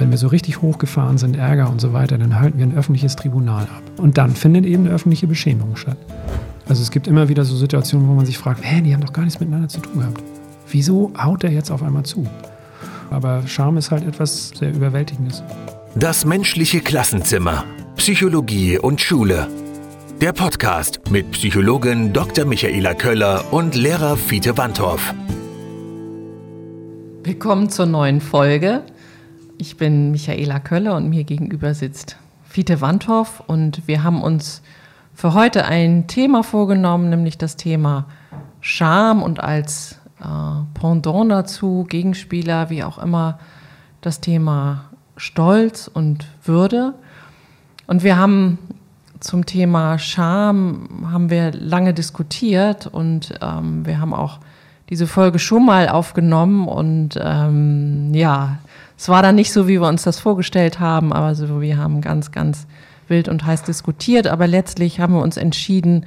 Wenn wir so richtig hochgefahren sind, Ärger und so weiter, dann halten wir ein öffentliches Tribunal ab. Und dann findet eben eine öffentliche Beschämung statt. Also es gibt immer wieder so Situationen, wo man sich fragt, hä, die haben doch gar nichts miteinander zu tun gehabt. Wieso haut der jetzt auf einmal zu? Aber Scham ist halt etwas sehr Überwältigendes. Das menschliche Klassenzimmer. Psychologie und Schule. Der Podcast mit Psychologin Dr. Michaela Köller und Lehrer Fiete Wandorf. Willkommen zur neuen Folge. Ich bin Michaela Köller und mir gegenüber sitzt Fiete Wandorf und wir haben uns für heute ein Thema vorgenommen, nämlich das Thema Scham und als äh, Pendant dazu, Gegenspieler, wie auch immer, das Thema Stolz und Würde. Und wir haben zum Thema Scham haben wir lange diskutiert und ähm, wir haben auch diese Folge schon mal aufgenommen und ähm, ja, es war dann nicht so, wie wir uns das vorgestellt haben, aber so, wir haben ganz, ganz wild und heiß diskutiert, aber letztlich haben wir uns entschieden,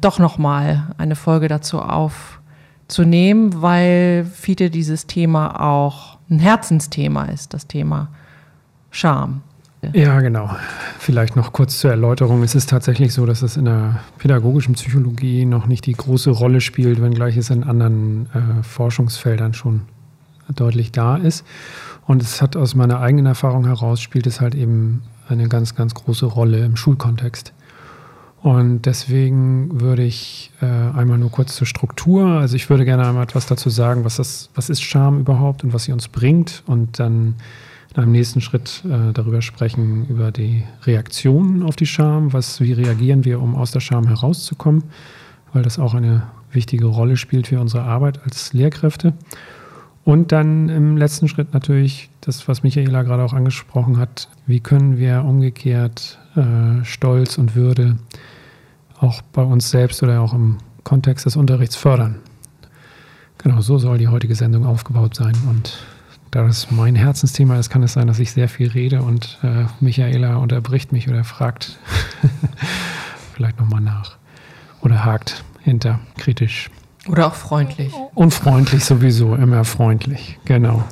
doch nochmal eine Folge dazu aufzunehmen, weil viele dieses Thema auch ein Herzensthema ist, das Thema Scham. Ja, genau. Vielleicht noch kurz zur Erläuterung. Es ist tatsächlich so, dass es in der pädagogischen Psychologie noch nicht die große Rolle spielt, wenngleich es in anderen äh, Forschungsfeldern schon deutlich da ist. Und es hat aus meiner eigenen Erfahrung heraus, spielt es halt eben eine ganz, ganz große Rolle im Schulkontext. Und deswegen würde ich äh, einmal nur kurz zur Struktur. Also ich würde gerne einmal etwas dazu sagen, was, das, was ist Scham überhaupt und was sie uns bringt. Und dann in einem nächsten Schritt äh, darüber sprechen, über die Reaktionen auf die Scham. Was, wie reagieren wir, um aus der Scham herauszukommen? Weil das auch eine wichtige Rolle spielt für unsere Arbeit als Lehrkräfte. Und dann im letzten Schritt natürlich das, was Michaela gerade auch angesprochen hat, wie können wir umgekehrt äh, Stolz und Würde auch bei uns selbst oder auch im Kontext des Unterrichts fördern. Genau, so soll die heutige Sendung aufgebaut sein. Und da das mein Herzensthema ist, kann es sein, dass ich sehr viel rede und äh, Michaela unterbricht mich oder fragt vielleicht nochmal nach oder hakt hinter kritisch. Oder auch freundlich. Und freundlich sowieso, immer freundlich, genau.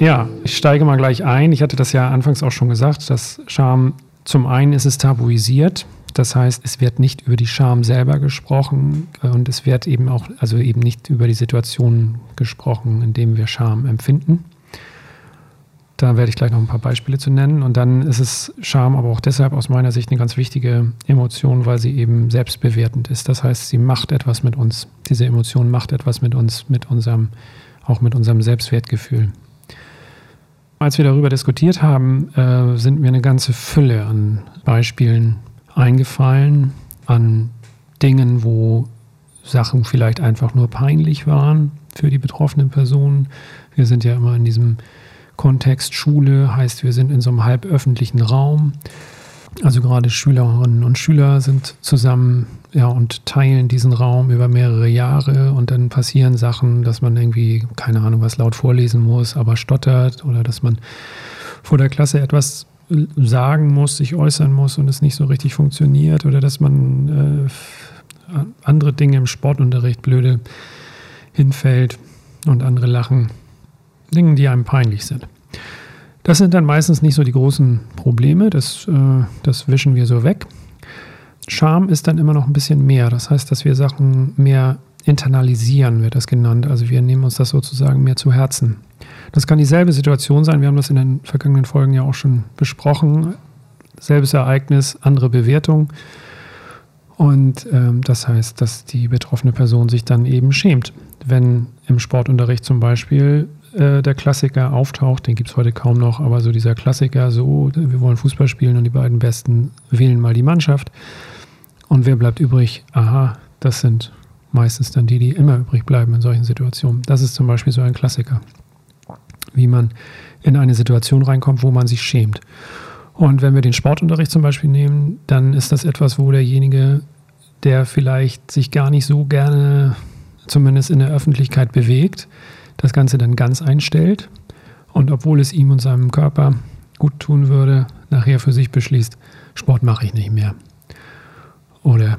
Ja, ich steige mal gleich ein. Ich hatte das ja anfangs auch schon gesagt, dass Scham zum einen ist es tabuisiert. Das heißt, es wird nicht über die Scham selber gesprochen und es wird eben auch, also eben nicht über die Situation gesprochen, in dem wir Scham empfinden. Da werde ich gleich noch ein paar Beispiele zu nennen. Und dann ist es Scham aber auch deshalb aus meiner Sicht eine ganz wichtige Emotion, weil sie eben selbstbewertend ist. Das heißt, sie macht etwas mit uns. Diese Emotion macht etwas mit uns, mit unserem, auch mit unserem Selbstwertgefühl. Als wir darüber diskutiert haben, äh, sind mir eine ganze Fülle an Beispielen eingefallen, an Dingen, wo Sachen vielleicht einfach nur peinlich waren für die betroffenen Personen. Wir sind ja immer in diesem Kontext Schule heißt, wir sind in so einem halböffentlichen Raum. Also gerade Schülerinnen und Schüler sind zusammen ja, und teilen diesen Raum über mehrere Jahre und dann passieren Sachen, dass man irgendwie, keine Ahnung, was laut vorlesen muss, aber stottert oder dass man vor der Klasse etwas sagen muss, sich äußern muss und es nicht so richtig funktioniert oder dass man äh, andere Dinge im Sportunterricht blöde hinfällt und andere lachen. Dingen, die einem peinlich sind. Das sind dann meistens nicht so die großen Probleme, das, äh, das wischen wir so weg. Scham ist dann immer noch ein bisschen mehr. Das heißt, dass wir Sachen mehr internalisieren, wird das genannt. Also wir nehmen uns das sozusagen mehr zu Herzen. Das kann dieselbe Situation sein. Wir haben das in den vergangenen Folgen ja auch schon besprochen. Selbes Ereignis, andere Bewertung. Und ähm, das heißt, dass die betroffene Person sich dann eben schämt, wenn im Sportunterricht zum Beispiel äh, der Klassiker auftaucht, den gibt es heute kaum noch, aber so dieser Klassiker, so, wir wollen Fußball spielen und die beiden Besten wählen mal die Mannschaft. Und wer bleibt übrig? Aha, das sind meistens dann die, die immer übrig bleiben in solchen Situationen. Das ist zum Beispiel so ein Klassiker, wie man in eine Situation reinkommt, wo man sich schämt. Und wenn wir den Sportunterricht zum Beispiel nehmen, dann ist das etwas, wo derjenige, der vielleicht sich gar nicht so gerne, zumindest in der Öffentlichkeit bewegt, das Ganze dann ganz einstellt und obwohl es ihm und seinem Körper gut tun würde, nachher für sich beschließt, Sport mache ich nicht mehr. Oder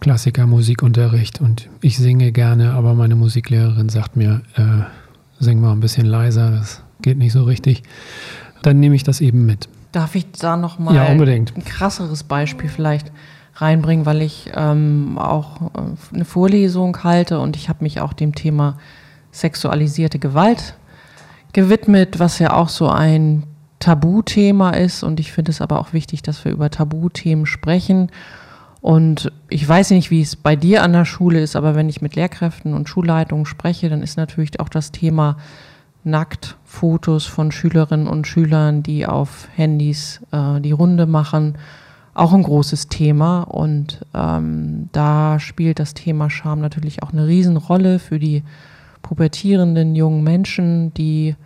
Klassiker Musikunterricht und ich singe gerne, aber meine Musiklehrerin sagt mir, äh, sing mal ein bisschen leiser, das geht nicht so richtig, dann nehme ich das eben mit. Darf ich da nochmal ja, unbedingt. ein krasseres Beispiel vielleicht reinbringen, weil ich ähm, auch äh, eine Vorlesung halte und ich habe mich auch dem Thema sexualisierte Gewalt gewidmet, was ja auch so ein Tabuthema ist. Und ich finde es aber auch wichtig, dass wir über Tabuthemen sprechen. Und ich weiß nicht, wie es bei dir an der Schule ist, aber wenn ich mit Lehrkräften und Schulleitungen spreche, dann ist natürlich auch das Thema Nacktfotos von Schülerinnen und Schülern, die auf Handys äh, die Runde machen, auch ein großes Thema. Und ähm, da spielt das Thema Scham natürlich auch eine Riesenrolle für die pubertierenden jungen Menschen, die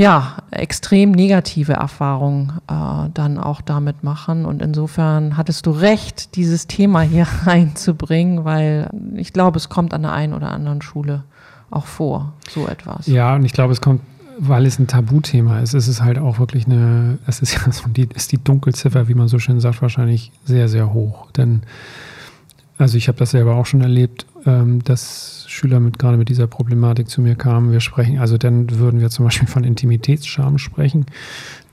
ja, extrem negative Erfahrungen äh, dann auch damit machen. Und insofern hattest du recht, dieses Thema hier reinzubringen, weil ich glaube, es kommt an der einen oder anderen Schule auch vor, so etwas. Ja, und ich glaube, es kommt, weil es ein Tabuthema ist, ist es halt auch wirklich eine, es ist ja so die, ist die Dunkelziffer, wie man so schön sagt, wahrscheinlich sehr, sehr hoch. Denn, also ich habe das selber auch schon erlebt, ähm, dass Schüler mit gerade mit dieser Problematik zu mir kamen, wir sprechen, also dann würden wir zum Beispiel von Intimitätsscham sprechen,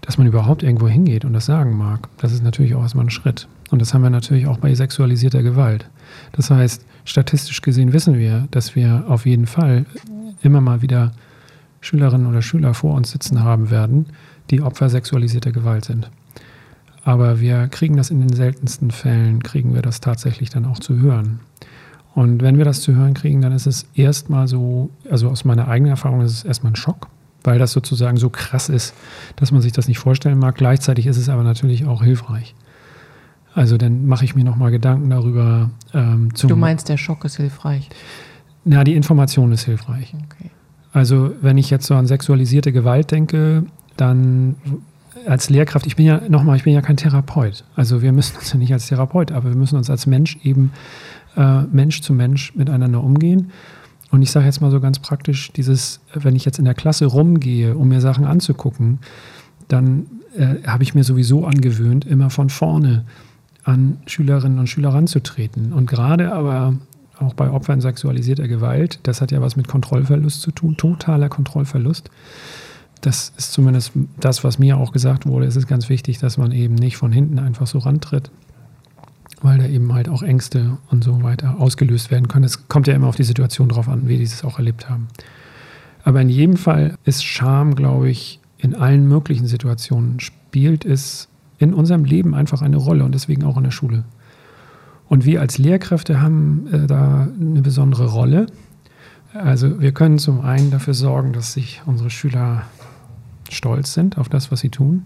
dass man überhaupt irgendwo hingeht und das sagen mag. Das ist natürlich auch erstmal ein Schritt. Und das haben wir natürlich auch bei sexualisierter Gewalt. Das heißt, statistisch gesehen wissen wir, dass wir auf jeden Fall immer mal wieder Schülerinnen oder Schüler vor uns sitzen haben werden, die Opfer sexualisierter Gewalt sind. Aber wir kriegen das in den seltensten Fällen, kriegen wir das tatsächlich dann auch zu hören. Und wenn wir das zu hören kriegen, dann ist es erstmal so, also aus meiner eigenen Erfahrung ist es erstmal ein Schock, weil das sozusagen so krass ist, dass man sich das nicht vorstellen mag. Gleichzeitig ist es aber natürlich auch hilfreich. Also dann mache ich mir nochmal Gedanken darüber. Ähm, du meinst, der Schock ist hilfreich? Na, die Information ist hilfreich. Okay. Also wenn ich jetzt so an sexualisierte Gewalt denke, dann als Lehrkraft, ich bin ja nochmal, ich bin ja kein Therapeut. Also wir müssen uns ja nicht als Therapeut, aber wir müssen uns als Mensch eben äh, Mensch zu Mensch miteinander umgehen. Und ich sage jetzt mal so ganz praktisch, dieses, wenn ich jetzt in der Klasse rumgehe, um mir Sachen anzugucken, dann äh, habe ich mir sowieso angewöhnt, immer von vorne an Schülerinnen und Schüler ranzutreten. Und gerade aber auch bei Opfern sexualisierter Gewalt, das hat ja was mit Kontrollverlust zu tun, totaler Kontrollverlust. Das ist zumindest das, was mir auch gesagt wurde. Es ist ganz wichtig, dass man eben nicht von hinten einfach so rantritt, weil da eben halt auch Ängste und so weiter ausgelöst werden können. Es kommt ja immer auf die Situation drauf an, wie die es auch erlebt haben. Aber in jedem Fall ist Scham, glaube ich, in allen möglichen Situationen spielt es in unserem Leben einfach eine Rolle und deswegen auch in der Schule. Und wir als Lehrkräfte haben äh, da eine besondere Rolle. Also wir können zum einen dafür sorgen, dass sich unsere Schüler stolz sind auf das, was sie tun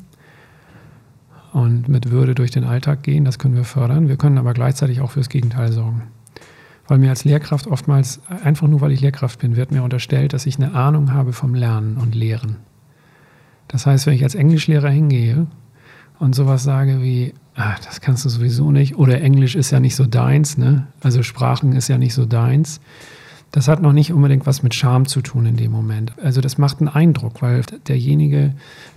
und mit Würde durch den Alltag gehen. Das können wir fördern. Wir können aber gleichzeitig auch fürs Gegenteil sorgen. Weil mir als Lehrkraft oftmals, einfach nur weil ich Lehrkraft bin, wird mir unterstellt, dass ich eine Ahnung habe vom Lernen und Lehren. Das heißt, wenn ich als Englischlehrer hingehe und sowas sage wie, ach, das kannst du sowieso nicht, oder Englisch ist ja nicht so deins, ne? also Sprachen ist ja nicht so deins, das hat noch nicht unbedingt was mit Scham zu tun in dem Moment. Also das macht einen Eindruck, weil derjenige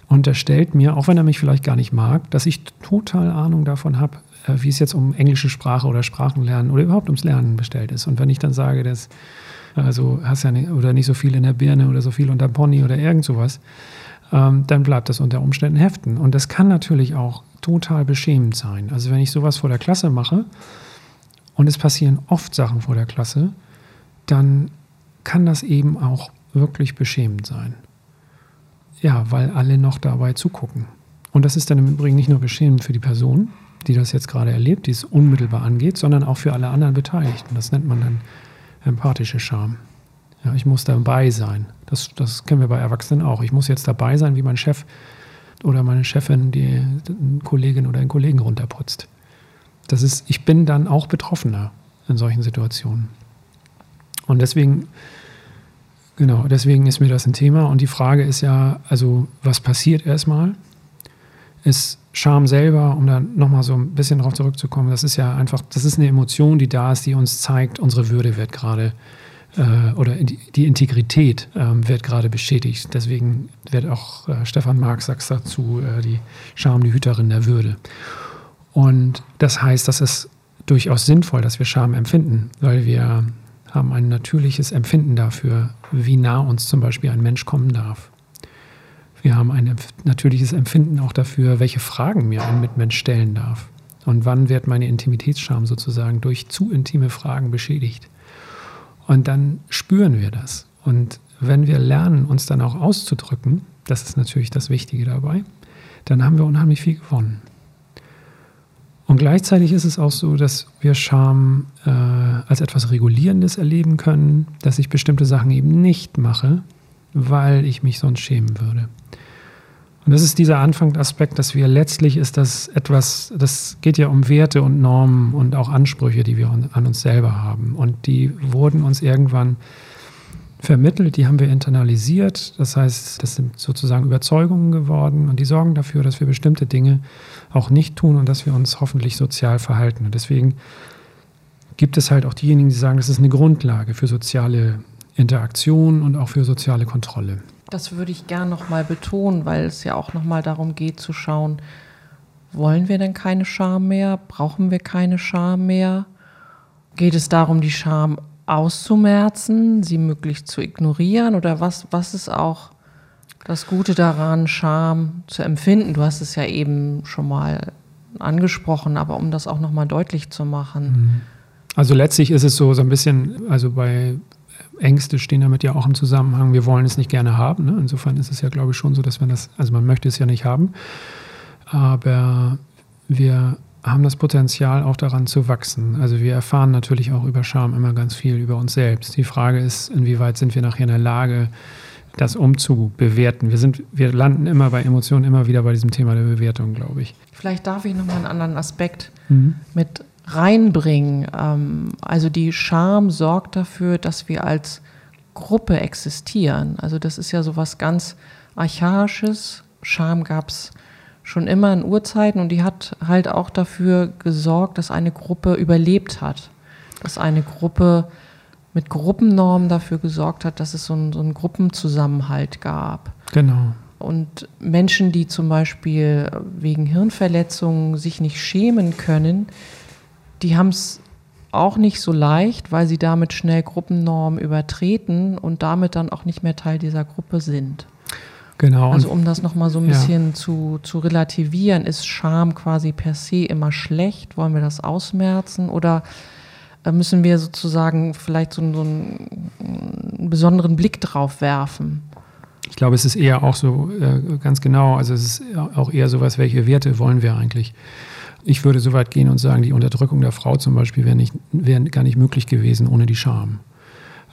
unterstellt mir, auch wenn er mich vielleicht gar nicht mag, dass ich total Ahnung davon habe, äh, wie es jetzt um englische Sprache oder Sprachenlernen oder überhaupt ums Lernen bestellt ist. Und wenn ich dann sage, dass also hast ja nicht, oder nicht so viel in der Birne oder so viel unter Pony oder irgend sowas, ähm, dann bleibt das unter Umständen heften. Und das kann natürlich auch total beschämend sein. Also wenn ich sowas vor der Klasse mache und es passieren oft Sachen vor der Klasse, dann kann das eben auch wirklich beschämend sein. Ja, weil alle noch dabei zugucken. Und das ist dann im Übrigen nicht nur beschämend für die Person, die das jetzt gerade erlebt, die es unmittelbar angeht, sondern auch für alle anderen Beteiligten. Das nennt man dann empathische Scham. Ja, ich muss dabei sein. Das, das kennen wir bei Erwachsenen auch. Ich muss jetzt dabei sein, wie mein Chef oder meine Chefin die Kollegin oder einen Kollegen runterputzt. Das ist, ich bin dann auch Betroffener in solchen Situationen. Und deswegen Genau, deswegen ist mir das ein Thema. Und die Frage ist ja, also was passiert erstmal? Ist Scham selber, um da nochmal so ein bisschen drauf zurückzukommen, das ist ja einfach, das ist eine Emotion, die da ist, die uns zeigt, unsere Würde wird gerade äh, oder die, die Integrität äh, wird gerade bestätigt. Deswegen wird auch äh, Stefan Marx sagt dazu, äh, die Scham die Hüterin der Würde. Und das heißt, das ist durchaus sinnvoll, dass wir Scham empfinden, weil wir haben ein natürliches Empfinden dafür, wie nah uns zum Beispiel ein Mensch kommen darf. Wir haben ein natürliches Empfinden auch dafür, welche Fragen mir ein Mitmensch stellen darf. Und wann wird meine Intimitätsscham sozusagen durch zu intime Fragen beschädigt. Und dann spüren wir das. Und wenn wir lernen, uns dann auch auszudrücken, das ist natürlich das Wichtige dabei, dann haben wir unheimlich viel gewonnen. Und gleichzeitig ist es auch so, dass wir Scham äh, als etwas Regulierendes erleben können, dass ich bestimmte Sachen eben nicht mache, weil ich mich sonst schämen würde. Und das ist dieser Anfangsaspekt, dass wir letztlich ist das etwas, das geht ja um Werte und Normen und auch Ansprüche, die wir an uns selber haben. Und die wurden uns irgendwann vermittelt, die haben wir internalisiert. Das heißt, das sind sozusagen Überzeugungen geworden und die sorgen dafür, dass wir bestimmte Dinge auch nicht tun und dass wir uns hoffentlich sozial verhalten. Und deswegen gibt es halt auch diejenigen, die sagen, das ist eine Grundlage für soziale Interaktion und auch für soziale Kontrolle. Das würde ich gern nochmal betonen, weil es ja auch nochmal darum geht zu schauen, wollen wir denn keine Scham mehr? Brauchen wir keine Scham mehr? Geht es darum, die Scham auszumerzen, sie möglichst zu ignorieren? Oder was, was ist auch das Gute daran, Scham zu empfinden? Du hast es ja eben schon mal angesprochen, aber um das auch nochmal deutlich zu machen. Mhm. Also letztlich ist es so, so ein bisschen, also bei Ängste stehen damit ja auch im Zusammenhang, wir wollen es nicht gerne haben. Ne? Insofern ist es ja, glaube ich, schon so, dass man das, also man möchte es ja nicht haben, aber wir haben das Potenzial auch daran zu wachsen. Also wir erfahren natürlich auch über Scham immer ganz viel über uns selbst. Die Frage ist, inwieweit sind wir nachher in der Lage, das umzubewerten. Wir, sind, wir landen immer bei Emotionen immer wieder bei diesem Thema der Bewertung, glaube ich. Vielleicht darf ich nochmal einen anderen Aspekt mhm. mit reinbringen. Ähm, also die Scham sorgt dafür, dass wir als Gruppe existieren. Also das ist ja so was ganz Archaisches. Scham gab es schon immer in Urzeiten und die hat halt auch dafür gesorgt, dass eine Gruppe überlebt hat. Dass eine Gruppe mit Gruppennormen dafür gesorgt hat, dass es so einen, so einen Gruppenzusammenhalt gab. Genau. Und Menschen, die zum Beispiel wegen Hirnverletzungen sich nicht schämen können, die haben es auch nicht so leicht, weil sie damit schnell Gruppennormen übertreten und damit dann auch nicht mehr Teil dieser Gruppe sind. Genau. Also um das nochmal so ein bisschen ja. zu, zu relativieren, ist Scham quasi per se immer schlecht? Wollen wir das ausmerzen? Oder äh, müssen wir sozusagen vielleicht so, so einen, einen, besonderen Blick drauf werfen? Ich glaube, es ist eher auch so, äh, ganz genau, also es ist auch eher so was, welche Werte wollen wir eigentlich? Ich würde so weit gehen und sagen, die Unterdrückung der Frau zum Beispiel wäre wär gar nicht möglich gewesen ohne die Scham.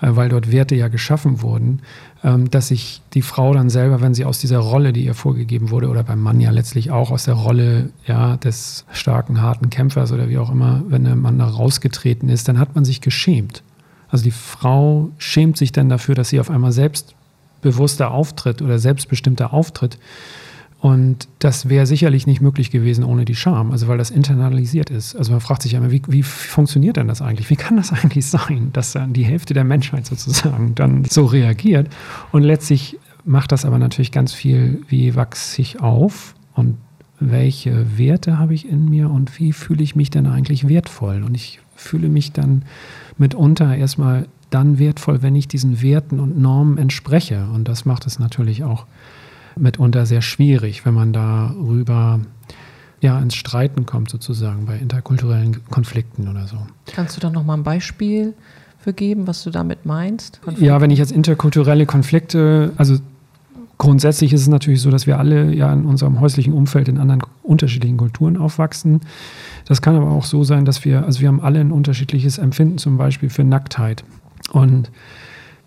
Äh, weil dort Werte ja geschaffen wurden, ähm, dass sich die Frau dann selber, wenn sie aus dieser Rolle, die ihr vorgegeben wurde, oder beim Mann ja letztlich auch aus der Rolle ja, des starken, harten Kämpfers oder wie auch immer, wenn der Mann da rausgetreten ist, dann hat man sich geschämt. Also die Frau schämt sich dann dafür, dass sie auf einmal selbstbewusster auftritt oder selbstbestimmter auftritt und das wäre sicherlich nicht möglich gewesen ohne die Scham, also weil das internalisiert ist. Also man fragt sich ja immer, wie, wie funktioniert denn das eigentlich? Wie kann das eigentlich sein, dass dann die Hälfte der Menschheit sozusagen dann so reagiert? Und letztlich macht das aber natürlich ganz viel, wie wachse ich auf und welche Werte habe ich in mir und wie fühle ich mich denn eigentlich wertvoll? Und ich fühle mich dann mitunter erstmal dann wertvoll, wenn ich diesen Werten und Normen entspreche. Und das macht es natürlich auch mitunter sehr schwierig, wenn man darüber ja, ins Streiten kommt, sozusagen, bei interkulturellen Konflikten oder so. Kannst du da nochmal ein Beispiel für geben, was du damit meinst? Konflikte? Ja, wenn ich jetzt interkulturelle Konflikte, also grundsätzlich ist es natürlich so, dass wir alle ja in unserem häuslichen Umfeld in anderen unterschiedlichen Kulturen aufwachsen. Das kann aber auch so sein, dass wir, also wir haben alle ein unterschiedliches Empfinden zum Beispiel für Nacktheit. Und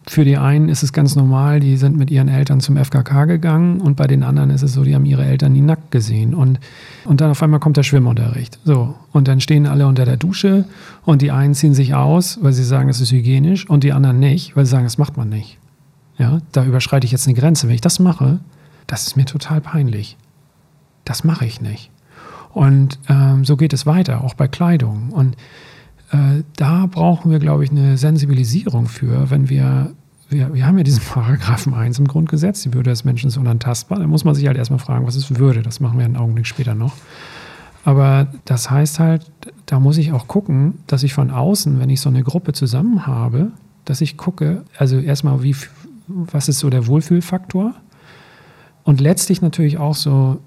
für die einen ist es ganz normal, die sind mit ihren Eltern zum FKK gegangen und bei den anderen ist es so, die haben ihre Eltern nie nackt gesehen. Und, und dann auf einmal kommt der Schwimmunterricht. So. Und dann stehen alle unter der Dusche und die einen ziehen sich aus, weil sie sagen, es ist hygienisch und die anderen nicht, weil sie sagen, das macht man nicht. Ja, da überschreite ich jetzt eine Grenze. Wenn ich das mache, das ist mir total peinlich. Das mache ich nicht. Und ähm, so geht es weiter, auch bei Kleidung. Und da brauchen wir, glaube ich, eine Sensibilisierung für, wenn wir, wir, wir haben ja diesen Paragraphen 1 im Grundgesetz, die Würde des Menschen ist unantastbar. Da muss man sich halt erstmal fragen, was ist Würde? Das machen wir einen Augenblick später noch. Aber das heißt halt, da muss ich auch gucken, dass ich von außen, wenn ich so eine Gruppe zusammen habe, dass ich gucke, also erstmal, wie, was ist so der Wohlfühlfaktor? Und letztlich natürlich auch so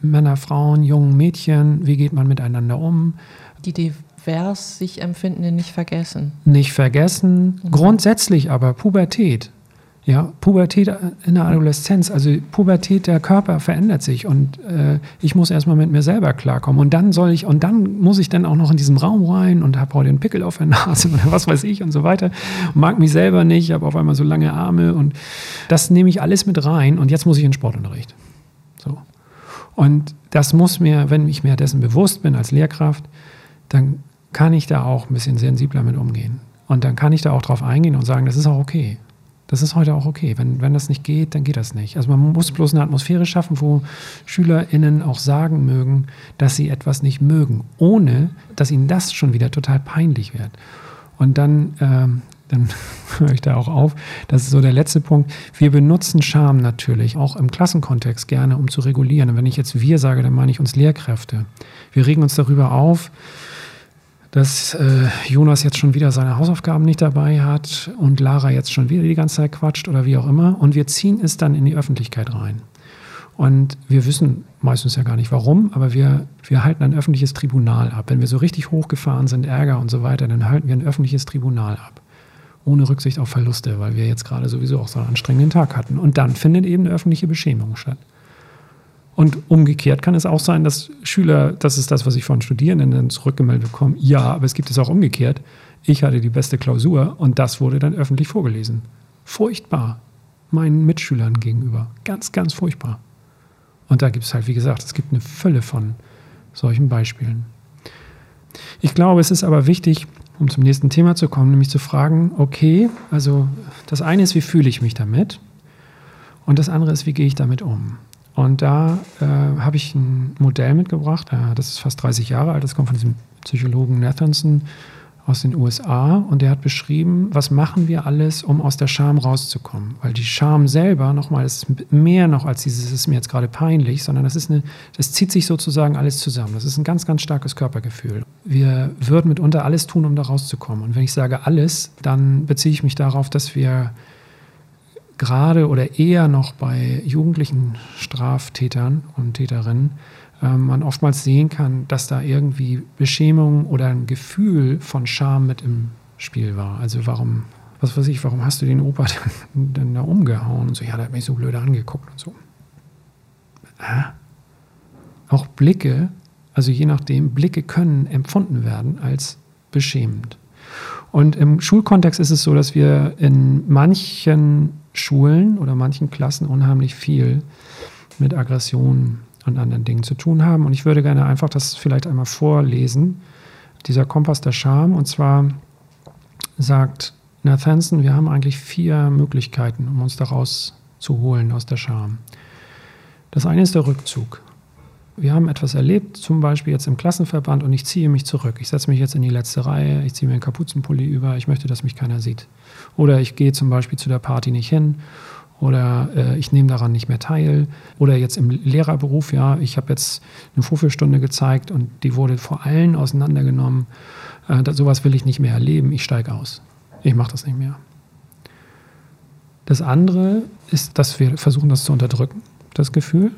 Männer, Frauen, jungen Mädchen, wie geht man miteinander um? Die divers sich empfindenden nicht vergessen. Nicht vergessen. Mhm. Grundsätzlich aber Pubertät. Ja, Pubertät in der Adoleszenz, also Pubertät, der Körper verändert sich und äh, ich muss erstmal mit mir selber klarkommen. Und dann soll ich, und dann muss ich dann auch noch in diesem Raum rein und habe heute einen Pickel auf der Nase oder was weiß ich und so weiter. Und mag mich selber nicht, habe auf einmal so lange Arme und das nehme ich alles mit rein und jetzt muss ich in Sportunterricht. So. Und das muss mir, wenn ich mir dessen bewusst bin als Lehrkraft, dann kann ich da auch ein bisschen sensibler mit umgehen. Und dann kann ich da auch drauf eingehen und sagen, das ist auch okay. Das ist heute auch okay. Wenn, wenn das nicht geht, dann geht das nicht. Also man muss bloß eine Atmosphäre schaffen, wo SchülerInnen auch sagen mögen, dass sie etwas nicht mögen, ohne dass ihnen das schon wieder total peinlich wird. Und dann, ähm, dann höre ich da auch auf. Das ist so der letzte Punkt. Wir benutzen Scham natürlich auch im Klassenkontext gerne, um zu regulieren. Und wenn ich jetzt wir sage, dann meine ich uns Lehrkräfte. Wir regen uns darüber auf, dass äh, Jonas jetzt schon wieder seine Hausaufgaben nicht dabei hat und Lara jetzt schon wieder die ganze Zeit quatscht oder wie auch immer. Und wir ziehen es dann in die Öffentlichkeit rein. Und wir wissen meistens ja gar nicht warum, aber wir, wir halten ein öffentliches Tribunal ab. Wenn wir so richtig hochgefahren sind, Ärger und so weiter, dann halten wir ein öffentliches Tribunal ab. Ohne Rücksicht auf Verluste, weil wir jetzt gerade sowieso auch so einen anstrengenden Tag hatten. Und dann findet eben eine öffentliche Beschämung statt. Und umgekehrt kann es auch sein, dass Schüler, das ist das, was ich von Studierenden dann zurückgemeldet bekomme, ja, aber es gibt es auch umgekehrt. Ich hatte die beste Klausur und das wurde dann öffentlich vorgelesen. Furchtbar meinen Mitschülern gegenüber. Ganz, ganz furchtbar. Und da gibt es halt, wie gesagt, es gibt eine Fülle von solchen Beispielen. Ich glaube, es ist aber wichtig, um zum nächsten Thema zu kommen, nämlich zu fragen, okay, also das eine ist, wie fühle ich mich damit? Und das andere ist, wie gehe ich damit um? Und da äh, habe ich ein Modell mitgebracht, äh, das ist fast 30 Jahre alt, das kommt von diesem Psychologen Nathanson aus den USA und der hat beschrieben, was machen wir alles, um aus der Scham rauszukommen. Weil die Scham selber, nochmal, ist mehr noch als dieses, ist mir jetzt gerade peinlich, sondern das ist eine, das zieht sich sozusagen alles zusammen. Das ist ein ganz, ganz starkes Körpergefühl. Wir würden mitunter alles tun, um da rauszukommen. Und wenn ich sage alles, dann beziehe ich mich darauf, dass wir gerade oder eher noch bei jugendlichen Straftätern und Täterinnen äh, man oftmals sehen kann, dass da irgendwie Beschämung oder ein Gefühl von Scham mit im Spiel war. Also warum, was weiß ich, warum hast du den Opa denn, da umgehauen? Und so, ja, der hat mich so blöde angeguckt und so. Hä? Auch Blicke, also je nachdem, Blicke können empfunden werden als beschämend. Und im Schulkontext ist es so, dass wir in manchen Schulen oder manchen Klassen unheimlich viel mit Aggressionen und anderen Dingen zu tun haben. Und ich würde gerne einfach das vielleicht einmal vorlesen, dieser Kompass der Scham. Und zwar sagt Nathanson, wir haben eigentlich vier Möglichkeiten, um uns daraus zu holen aus der Scham. Das eine ist der Rückzug. Wir haben etwas erlebt, zum Beispiel jetzt im Klassenverband, und ich ziehe mich zurück. Ich setze mich jetzt in die letzte Reihe, ich ziehe mir einen Kapuzenpulli über, ich möchte, dass mich keiner sieht. Oder ich gehe zum Beispiel zu der Party nicht hin oder äh, ich nehme daran nicht mehr teil. Oder jetzt im Lehrerberuf, ja, ich habe jetzt eine Vorführstunde gezeigt und die wurde vor allen auseinandergenommen. Äh, das, sowas will ich nicht mehr erleben, ich steige aus. Ich mache das nicht mehr. Das andere ist, dass wir versuchen, das zu unterdrücken, das Gefühl.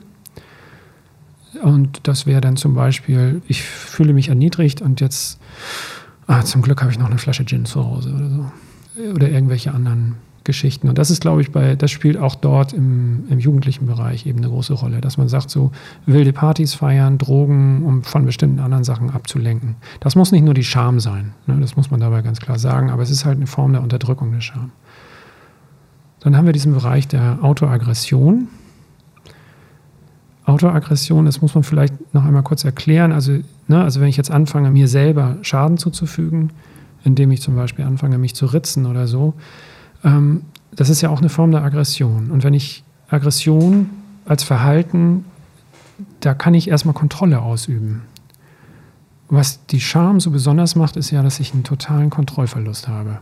Und das wäre dann zum Beispiel, ich fühle mich erniedrigt und jetzt, ah, zum Glück habe ich noch eine Flasche Gin zu Hause oder so oder irgendwelche anderen Geschichten. Und das ist, glaube ich, bei, das spielt auch dort im, im jugendlichen Bereich eben eine große Rolle, dass man sagt, so wilde Partys feiern, Drogen, um von bestimmten anderen Sachen abzulenken. Das muss nicht nur die Scham sein, ne? das muss man dabei ganz klar sagen, aber es ist halt eine Form der Unterdrückung der Scham. Dann haben wir diesen Bereich der Autoaggression. Autoaggression, das muss man vielleicht noch einmal kurz erklären. Also, ne, also wenn ich jetzt anfange, mir selber Schaden zuzufügen, indem ich zum Beispiel anfange, mich zu ritzen oder so. Ähm, das ist ja auch eine Form der Aggression. Und wenn ich Aggression als Verhalten, da kann ich erstmal Kontrolle ausüben. Was die Scham so besonders macht, ist ja, dass ich einen totalen Kontrollverlust habe.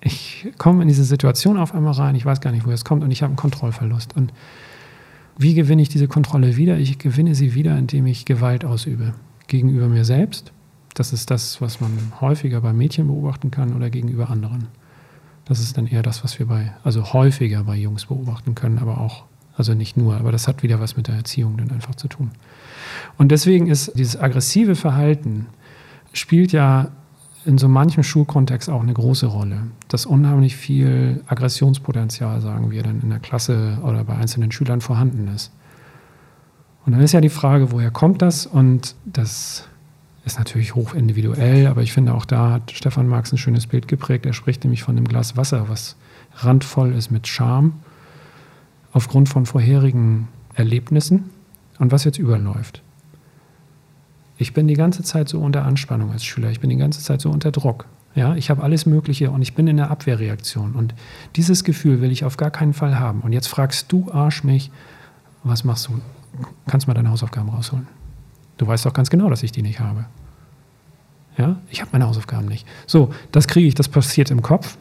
Ich komme in diese Situation auf einmal rein, ich weiß gar nicht, woher es kommt, und ich habe einen Kontrollverlust. Und wie gewinne ich diese Kontrolle wieder? Ich gewinne sie wieder, indem ich Gewalt ausübe. Gegenüber mir selbst, das ist das, was man häufiger bei Mädchen beobachten kann oder gegenüber anderen. Das ist dann eher das, was wir bei, also häufiger bei Jungs beobachten können, aber auch, also nicht nur, aber das hat wieder was mit der Erziehung dann einfach zu tun. Und deswegen ist dieses aggressive Verhalten spielt ja in so manchem Schulkontext auch eine große Rolle. Dass unheimlich viel Aggressionspotenzial, sagen wir, dann in der Klasse oder bei einzelnen Schülern vorhanden ist. Und dann ist ja die Frage, woher kommt das? Und das ist natürlich hoch individuell, aber ich finde auch da hat Stefan Marx ein schönes Bild geprägt. Er spricht nämlich von einem Glas Wasser, was randvoll ist mit Scham aufgrund von vorherigen Erlebnissen und was jetzt überläuft. Ich bin die ganze Zeit so unter Anspannung als Schüler, ich bin die ganze Zeit so unter Druck. Ja, ich habe alles Mögliche und ich bin in der Abwehrreaktion. Und dieses Gefühl will ich auf gar keinen Fall haben. Und jetzt fragst du, Arsch, mich, was machst du? Kannst du mal deine Hausaufgaben rausholen? Du weißt doch ganz genau, dass ich die nicht habe. Ja, ich habe meine Hausaufgaben nicht. So, das kriege ich, das passiert im Kopf.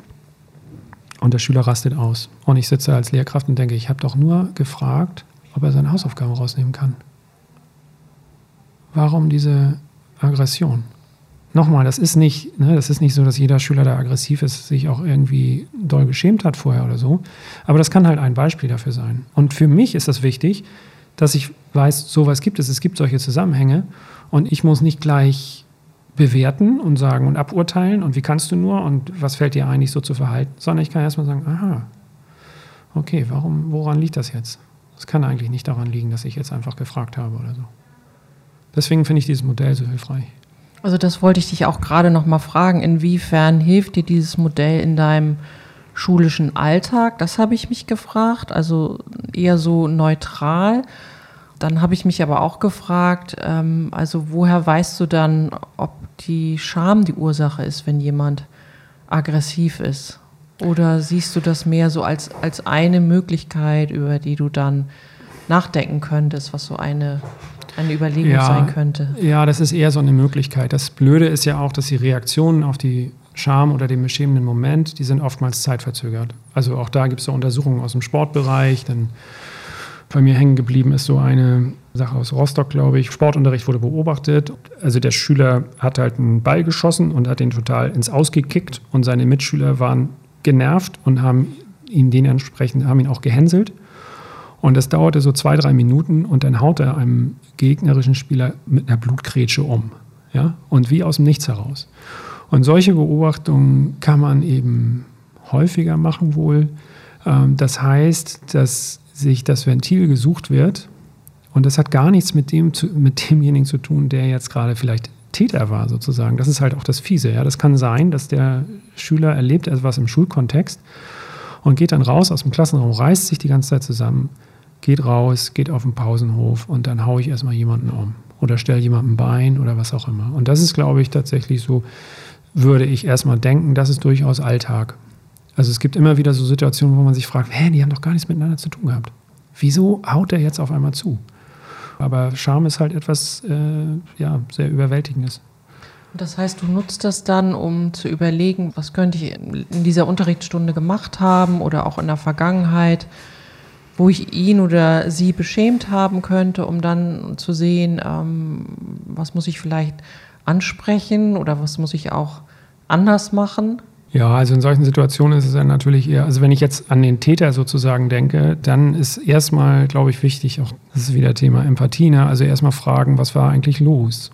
Und der Schüler rastet aus. Und ich sitze als Lehrkraft und denke, ich habe doch nur gefragt, ob er seine Hausaufgaben rausnehmen kann. Warum diese Aggression? Nochmal, das ist nicht, ne, das ist nicht so, dass jeder Schüler, der aggressiv ist, sich auch irgendwie doll geschämt hat vorher oder so. Aber das kann halt ein Beispiel dafür sein. Und für mich ist das wichtig, dass ich weiß, sowas gibt es, es gibt solche Zusammenhänge und ich muss nicht gleich bewerten und sagen und aburteilen und wie kannst du nur und was fällt dir eigentlich so zu verhalten, sondern ich kann erstmal sagen, aha, okay, warum, woran liegt das jetzt? Es kann eigentlich nicht daran liegen, dass ich jetzt einfach gefragt habe oder so. Deswegen finde ich dieses Modell so hilfreich. Also das wollte ich dich auch gerade noch mal fragen, inwiefern hilft dir dieses Modell in deinem schulischen Alltag? Das habe ich mich gefragt, also eher so neutral. Dann habe ich mich aber auch gefragt, ähm, also woher weißt du dann, ob die Scham die Ursache ist, wenn jemand aggressiv ist? Oder siehst du das mehr so als, als eine Möglichkeit, über die du dann nachdenken könntest, was so eine, eine Überlegung ja, sein könnte? Ja, das ist eher so eine Möglichkeit. Das Blöde ist ja auch, dass die Reaktionen auf die Scham oder den beschämenden Moment, die sind oftmals zeitverzögert. Also auch da gibt es so Untersuchungen aus dem Sportbereich. Dann bei mir hängen geblieben ist so eine Sache aus Rostock, glaube ich. Sportunterricht wurde beobachtet. Also der Schüler hat halt einen Ball geschossen und hat den total ins Ausgekickt und seine Mitschüler waren genervt und haben ihn dementsprechend, haben ihn auch gehänselt. Und das dauerte so zwei, drei Minuten und dann haut er einem gegnerischen Spieler mit einer Blutgrätsche um. Ja? Und wie aus dem Nichts heraus. Und solche Beobachtungen kann man eben häufiger machen wohl. Ähm, das heißt, dass sich das Ventil gesucht wird und das hat gar nichts mit, dem mit demjenigen zu tun, der jetzt gerade vielleicht Täter war sozusagen. Das ist halt auch das Fiese. Ja? Das kann sein, dass der Schüler erlebt etwas im Schulkontext und geht dann raus aus dem Klassenraum, reißt sich die ganze Zeit zusammen, geht raus, geht auf den Pausenhof und dann haue ich erstmal jemanden um oder stelle jemandem Bein oder was auch immer. Und das ist, glaube ich, tatsächlich so würde ich erstmal denken, das ist durchaus Alltag. Also es gibt immer wieder so Situationen, wo man sich fragt, hä, die haben doch gar nichts miteinander zu tun gehabt. Wieso haut er jetzt auf einmal zu? Aber Scham ist halt etwas äh, ja, sehr Überwältigendes. Das heißt, du nutzt das dann, um zu überlegen, was könnte ich in dieser Unterrichtsstunde gemacht haben oder auch in der Vergangenheit, wo ich ihn oder sie beschämt haben könnte, um dann zu sehen, ähm, was muss ich vielleicht ansprechen oder was muss ich auch anders machen? Ja, also in solchen Situationen ist es dann natürlich eher, also wenn ich jetzt an den Täter sozusagen denke, dann ist erstmal, glaube ich, wichtig, auch das ist wieder Thema Empathie, ne? also erstmal fragen, was war eigentlich los?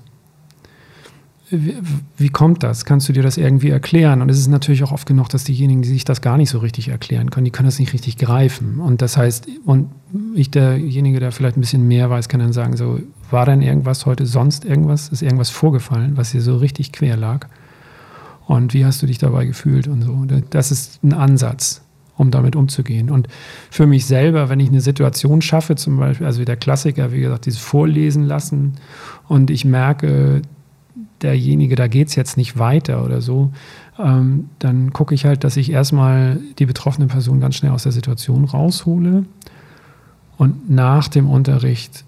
Wie, wie, kommt das? Kannst du dir das irgendwie erklären? Und es ist natürlich auch oft genug, dass diejenigen, die sich das gar nicht so richtig erklären können, die können das nicht richtig greifen. Und das heißt, und ich, derjenige, der vielleicht ein bisschen mehr weiß, kann dann sagen, so, war denn irgendwas heute sonst irgendwas? Ist irgendwas vorgefallen, was dir so richtig quer lag? Und wie hast du dich dabei gefühlt und so? Das ist ein Ansatz, um damit umzugehen. Und für mich selber, wenn ich eine Situation schaffe, zum Beispiel, also der Klassiker, wie gesagt, dieses Vorlesen lassen und ich merke, derjenige, da geht es jetzt nicht weiter oder so, ähm, dann gucke ich halt, dass ich erstmal die betroffene Person ganz schnell aus der Situation raushole und nach dem Unterricht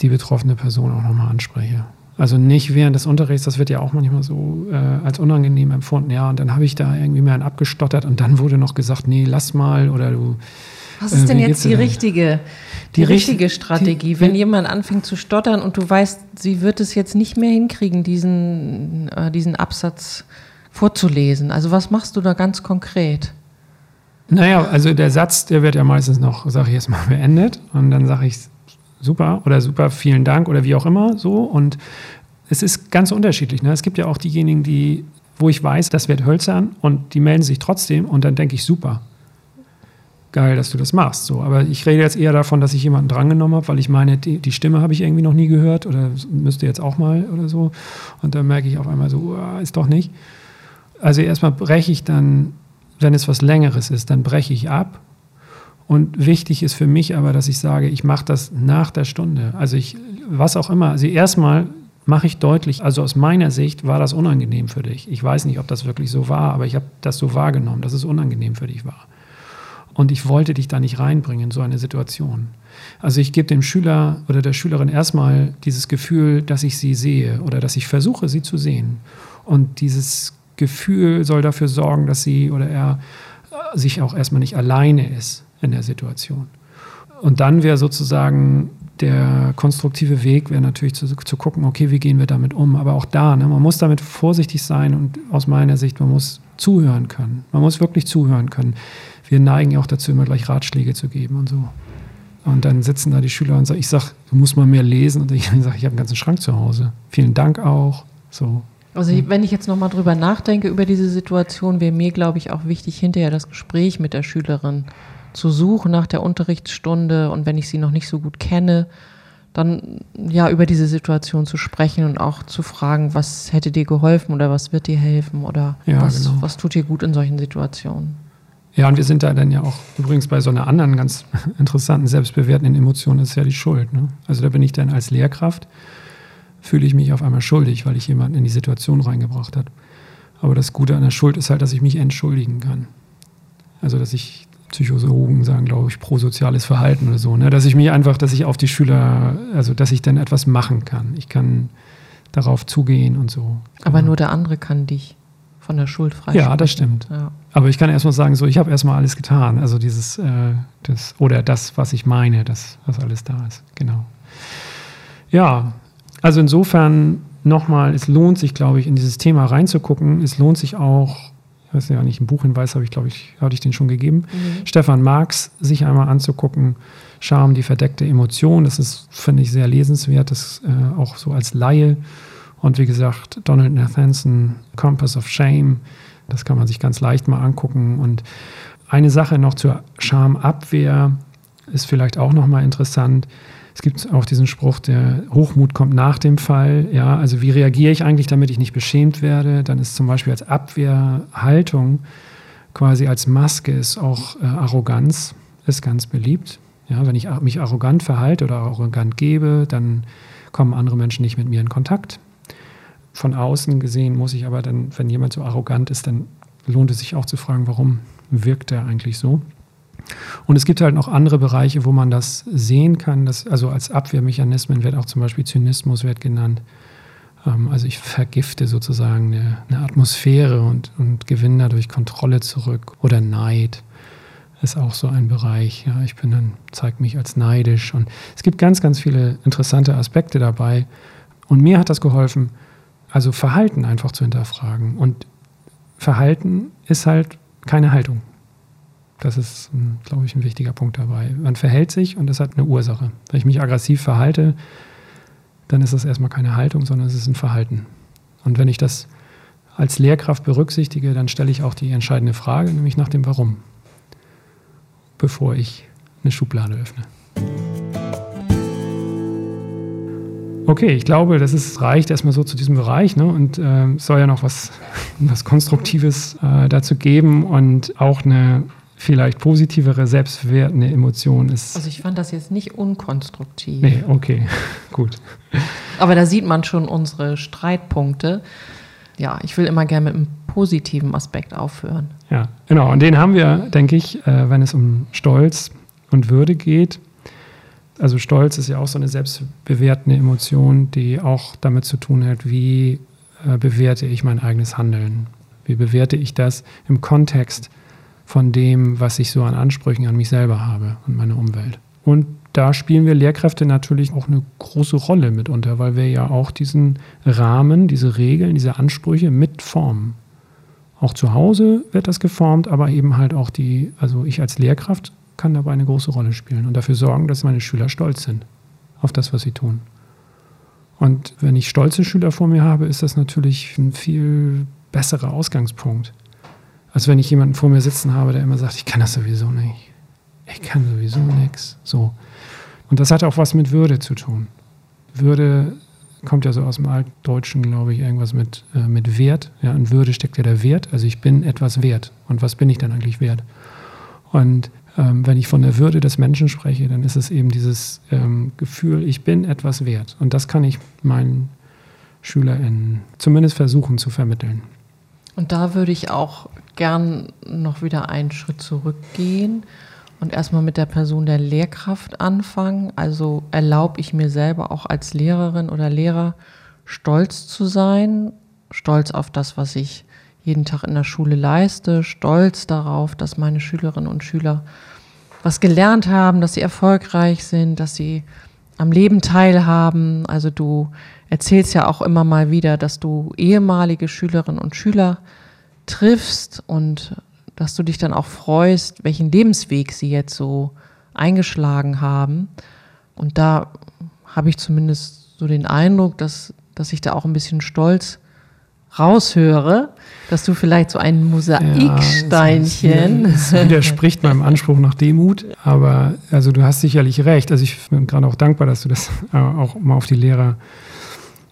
die betroffene Person auch nochmal anspreche. Also nicht während des Unterrichts, das wird ja auch manchmal so äh, als unangenehm empfunden, ja, und dann habe ich da irgendwie mehr einen abgestottert und dann wurde noch gesagt, nee, lass mal oder du was ist äh, denn jetzt die richtige, die, die richtige Strategie, die, wenn jemand anfängt zu stottern und du weißt, sie wird es jetzt nicht mehr hinkriegen, diesen, äh, diesen Absatz vorzulesen. Also was machst du da ganz konkret? Naja, also der Satz, der wird ja meistens noch, sage ich jetzt mal, beendet und dann sage ich super oder super, vielen Dank oder wie auch immer so und es ist ganz unterschiedlich. Ne? Es gibt ja auch diejenigen, die, wo ich weiß, das wird hölzern und die melden sich trotzdem und dann denke ich super. Geil, dass du das machst. So. Aber ich rede jetzt eher davon, dass ich jemanden drangenommen habe, weil ich meine, die, die Stimme habe ich irgendwie noch nie gehört oder müsste jetzt auch mal oder so. Und dann merke ich auf einmal so, uh, ist doch nicht. Also erstmal breche ich dann, wenn es was Längeres ist, dann breche ich ab. Und wichtig ist für mich aber, dass ich sage, ich mache das nach der Stunde. Also ich, was auch immer. Also erstmal mache ich deutlich, also aus meiner Sicht war das unangenehm für dich. Ich weiß nicht, ob das wirklich so war, aber ich habe das so wahrgenommen, dass es unangenehm für dich war. Und ich wollte dich da nicht reinbringen in so eine Situation. Also ich gebe dem Schüler oder der Schülerin erstmal dieses Gefühl, dass ich sie sehe oder dass ich versuche, sie zu sehen. Und dieses Gefühl soll dafür sorgen, dass sie oder er sich auch erstmal nicht alleine ist in der Situation. Und dann wäre sozusagen der konstruktive Weg wäre natürlich zu, zu gucken, okay, wie gehen wir damit um? Aber auch da, ne, man muss damit vorsichtig sein und aus meiner Sicht, man muss zuhören können. Man muss wirklich zuhören können. Wir neigen ja auch dazu, immer gleich Ratschläge zu geben und so. Und dann sitzen da die Schüler und sagen, ich sage, du musst mal mehr lesen. Und ich sage, ich habe einen ganzen Schrank zu Hause. Vielen Dank auch. So. Also wenn ich jetzt nochmal drüber nachdenke über diese Situation, wäre mir, glaube ich, auch wichtig, hinterher das Gespräch mit der Schülerin zu suchen nach der Unterrichtsstunde und wenn ich sie noch nicht so gut kenne, dann ja über diese Situation zu sprechen und auch zu fragen, was hätte dir geholfen oder was wird dir helfen oder ja, was, genau. was tut dir gut in solchen Situationen. Ja, und wir sind da dann ja auch übrigens bei so einer anderen ganz interessanten, selbstbewertenden Emotion, das ist ja die Schuld. Ne? Also da bin ich dann als Lehrkraft, fühle ich mich auf einmal schuldig, weil ich jemanden in die Situation reingebracht habe. Aber das Gute an der Schuld ist halt, dass ich mich entschuldigen kann. Also dass ich Psychologen sagen, glaube ich, prosoziales Verhalten oder so, ne? dass ich mich einfach, dass ich auf die Schüler, also dass ich dann etwas machen kann. Ich kann darauf zugehen und so. Aber genau. nur der andere kann dich von der Schuld freisprechen. Ja, das stimmt. Ja. Aber ich kann erstmal sagen, so, ich habe erstmal alles getan. Also dieses, äh, das, oder das, was ich meine, das, was alles da ist. Genau. Ja, also insofern nochmal, es lohnt sich, glaube ich, in dieses Thema reinzugucken. Es lohnt sich auch, weiß ja nicht, ein Buchhinweis habe ich, glaube ich, hatte ich den schon gegeben. Mhm. Stefan Marx sich einmal anzugucken. Scham, die verdeckte Emotion. Das ist, finde ich, sehr lesenswert, das äh, auch so als Laie. Und wie gesagt, Donald Nathanson, Compass of Shame, das kann man sich ganz leicht mal angucken. Und eine Sache noch zur Schamabwehr ist vielleicht auch nochmal interessant. Es gibt auch diesen Spruch, der Hochmut kommt nach dem Fall. Ja, also wie reagiere ich eigentlich, damit ich nicht beschämt werde? Dann ist zum Beispiel als Abwehrhaltung quasi als Maske ist auch äh, Arroganz, ist ganz beliebt. Ja, wenn ich mich arrogant verhalte oder arrogant gebe, dann kommen andere Menschen nicht mit mir in Kontakt. Von außen gesehen muss ich aber dann, wenn jemand so arrogant ist, dann lohnt es sich auch zu fragen, warum wirkt er eigentlich so? Und es gibt halt noch andere Bereiche, wo man das sehen kann. Dass, also als Abwehrmechanismen wird auch zum Beispiel Zynismus wird genannt. Ähm, also ich vergifte sozusagen eine, eine Atmosphäre und, und gewinne dadurch Kontrolle zurück. Oder Neid ist auch so ein Bereich. Ja, ich bin dann, zeige mich als neidisch. Und es gibt ganz, ganz viele interessante Aspekte dabei. Und mir hat das geholfen, also Verhalten einfach zu hinterfragen. Und Verhalten ist halt keine Haltung. Das ist, glaube ich, ein wichtiger Punkt dabei. Man verhält sich und das hat eine Ursache. Wenn ich mich aggressiv verhalte, dann ist das erstmal keine Haltung, sondern es ist ein Verhalten. Und wenn ich das als Lehrkraft berücksichtige, dann stelle ich auch die entscheidende Frage, nämlich nach dem Warum, bevor ich eine Schublade öffne. Okay, ich glaube, das ist, reicht erstmal so zu diesem Bereich. Ne? Und äh, es soll ja noch was, was Konstruktives äh, dazu geben und auch eine vielleicht positivere, selbstwertende Emotion ist. Also ich fand das jetzt nicht unkonstruktiv. Nee, okay, gut. Aber da sieht man schon unsere Streitpunkte. Ja, ich will immer gerne mit einem positiven Aspekt aufhören. Ja, genau. Und den haben wir, denke ich, äh, wenn es um Stolz und Würde geht. Also Stolz ist ja auch so eine selbstbewertende Emotion, die auch damit zu tun hat, wie äh, bewerte ich mein eigenes Handeln? Wie bewerte ich das im Kontext von dem, was ich so an Ansprüchen an mich selber habe und meine Umwelt. Und da spielen wir Lehrkräfte natürlich auch eine große Rolle mitunter, weil wir ja auch diesen Rahmen, diese Regeln, diese Ansprüche mitformen. Auch zu Hause wird das geformt, aber eben halt auch die, also ich als Lehrkraft kann dabei eine große Rolle spielen und dafür sorgen, dass meine Schüler stolz sind auf das, was sie tun. Und wenn ich stolze Schüler vor mir habe, ist das natürlich ein viel besserer Ausgangspunkt, als wenn ich jemanden vor mir sitzen habe, der immer sagt, ich kann das sowieso nicht. Ich kann sowieso nichts. So. Und das hat auch was mit Würde zu tun. Würde kommt ja so aus dem Altdeutschen, glaube ich, irgendwas mit, äh, mit Wert. Ja, in Würde steckt ja der Wert. Also ich bin etwas wert. Und was bin ich dann eigentlich wert? Und ähm, wenn ich von der Würde des Menschen spreche, dann ist es eben dieses ähm, Gefühl, ich bin etwas wert. Und das kann ich meinen SchülerInnen zumindest versuchen zu vermitteln. Und da würde ich auch gern noch wieder einen Schritt zurückgehen und erstmal mit der Person der Lehrkraft anfangen. Also erlaube ich mir selber auch als Lehrerin oder Lehrer stolz zu sein, stolz auf das, was ich jeden Tag in der Schule leiste, stolz darauf, dass meine Schülerinnen und Schüler was gelernt haben, dass sie erfolgreich sind, dass sie am Leben teilhaben. Also du erzählst ja auch immer mal wieder, dass du ehemalige Schülerinnen und Schüler triffst und dass du dich dann auch freust, welchen Lebensweg sie jetzt so eingeschlagen haben. Und da habe ich zumindest so den Eindruck, dass, dass ich da auch ein bisschen stolz raushöre, dass du vielleicht so ein Mosaiksteinchen. Ja, das widerspricht meinem Anspruch nach Demut, aber also du hast sicherlich recht. Also ich bin gerade auch dankbar, dass du das auch mal auf die Lehrer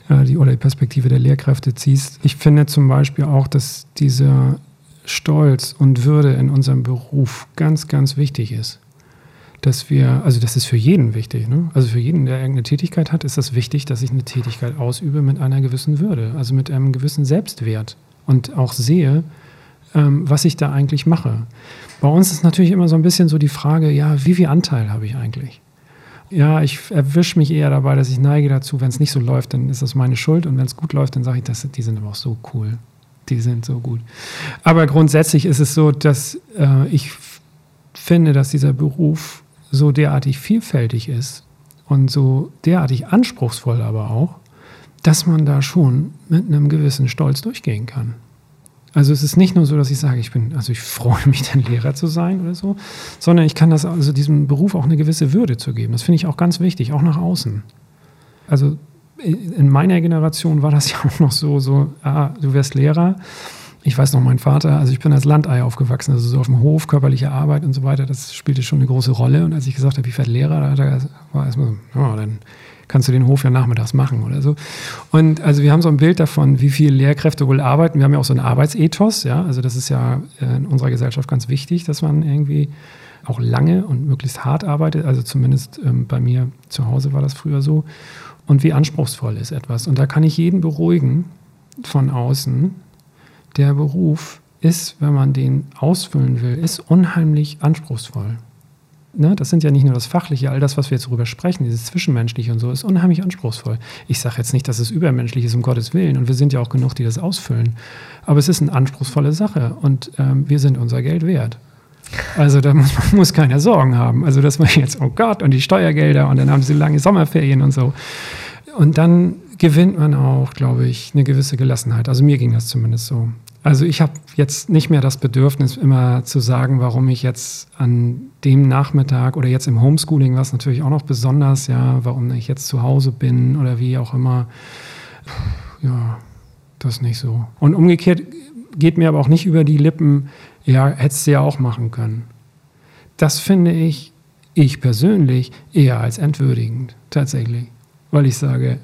äh, die, oder die Perspektive der Lehrkräfte ziehst. Ich finde zum Beispiel auch, dass dieser Stolz und Würde in unserem Beruf ganz, ganz wichtig ist. Dass wir, also das ist für jeden wichtig, ne? also für jeden, der irgendeine Tätigkeit hat, ist das wichtig, dass ich eine Tätigkeit ausübe mit einer gewissen Würde, also mit einem gewissen Selbstwert und auch sehe, ähm, was ich da eigentlich mache. Bei uns ist natürlich immer so ein bisschen so die Frage, ja, wie viel Anteil habe ich eigentlich? Ja, ich erwische mich eher dabei, dass ich neige dazu, wenn es nicht so läuft, dann ist das meine Schuld und wenn es gut läuft, dann sage ich, das, die sind aber auch so cool die sind so gut. Aber grundsätzlich ist es so, dass äh, ich finde, dass dieser Beruf so derartig vielfältig ist und so derartig anspruchsvoll aber auch, dass man da schon mit einem gewissen Stolz durchgehen kann. Also es ist nicht nur so, dass ich sage, ich bin, also ich freue mich, dann Lehrer zu sein oder so, sondern ich kann das also diesem Beruf auch eine gewisse Würde zu geben. Das finde ich auch ganz wichtig, auch nach außen. Also in meiner Generation war das ja auch noch so, so, ah, du wirst Lehrer. Ich weiß noch, mein Vater, also ich bin als Landei aufgewachsen, also so auf dem Hof, körperliche Arbeit und so weiter, das spielte schon eine große Rolle. Und als ich gesagt habe, ich werde Lehrer, da war erstmal so, ja, dann kannst du den Hof ja nachmittags machen oder so. Und also wir haben so ein Bild davon, wie viele Lehrkräfte wohl arbeiten. Wir haben ja auch so einen Arbeitsethos, ja, also das ist ja in unserer Gesellschaft ganz wichtig, dass man irgendwie auch lange und möglichst hart arbeitet. Also zumindest ähm, bei mir zu Hause war das früher so und wie anspruchsvoll ist etwas. Und da kann ich jeden beruhigen von außen. Der Beruf ist, wenn man den ausfüllen will, ist unheimlich anspruchsvoll. Ne, das sind ja nicht nur das Fachliche, all das, was wir jetzt darüber sprechen, dieses Zwischenmenschliche und so, ist unheimlich anspruchsvoll. Ich sage jetzt nicht, dass es übermenschlich ist, um Gottes Willen, und wir sind ja auch genug, die das ausfüllen. Aber es ist eine anspruchsvolle Sache und ähm, wir sind unser Geld wert. Also da muss, muss keiner Sorgen haben. Also dass man jetzt, oh Gott, und die Steuergelder und dann haben sie lange Sommerferien und so. Und dann gewinnt man auch, glaube ich, eine gewisse Gelassenheit. Also mir ging das zumindest so. Also ich habe jetzt nicht mehr das Bedürfnis, immer zu sagen, warum ich jetzt an dem Nachmittag oder jetzt im Homeschooling, was natürlich auch noch besonders, ja, warum ich jetzt zu Hause bin oder wie auch immer. Ja, das nicht so. Und umgekehrt geht mir aber auch nicht über die Lippen, ja, hättest du ja auch machen können. Das finde ich, ich persönlich, eher als entwürdigend, tatsächlich. Weil ich sage,